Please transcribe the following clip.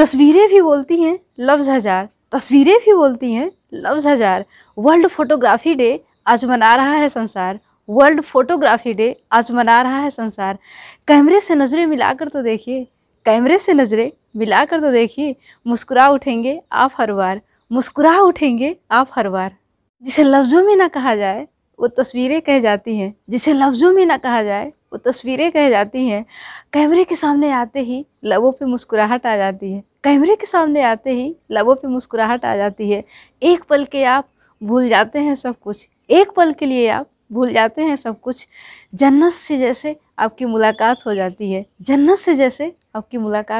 तस्वीरें भी बोलती हैं, लफ्ज़ हज़ार। तस्वीरें भी बोलती हैं, लफ्ज़ हज़ार। वर्ल्ड फोटोग्राफी डे आज मना रहा है संसार। वर्ल्ड फोटोग्राफी डे आज मना रहा है संसार। कैमरे से नज़रें मिलाकर तो देखिए, कैमरे से नज़रें मिलाकर तो देखिए, मुस्कुरा उठेंगे आप हर बार। मुस्कुरा उठेंगे आप हर बार। जिसे लफ्ज़ों में ना कहा जाए, वो तस्वीरें कह जाती हैं। जिसे लफ्ज़ों में ना कहा जाए वो तस्वीरें कह जाती हैं, कैमरे के सामने आते ही लबों पे मुस्कुराहट आ जाती है। कैमरे के सामने आते ही लबों पे मुस्कुराहट आ जाती है। एक पल के आप भूल जाते हैं सब कुछ। एक पल के लिए आप भूल जाते हैं सब कुछ। जन्नत से जैसे आपकी मुलाकात हो जाती है। जन्नत से जैसे आपकी मुलाकात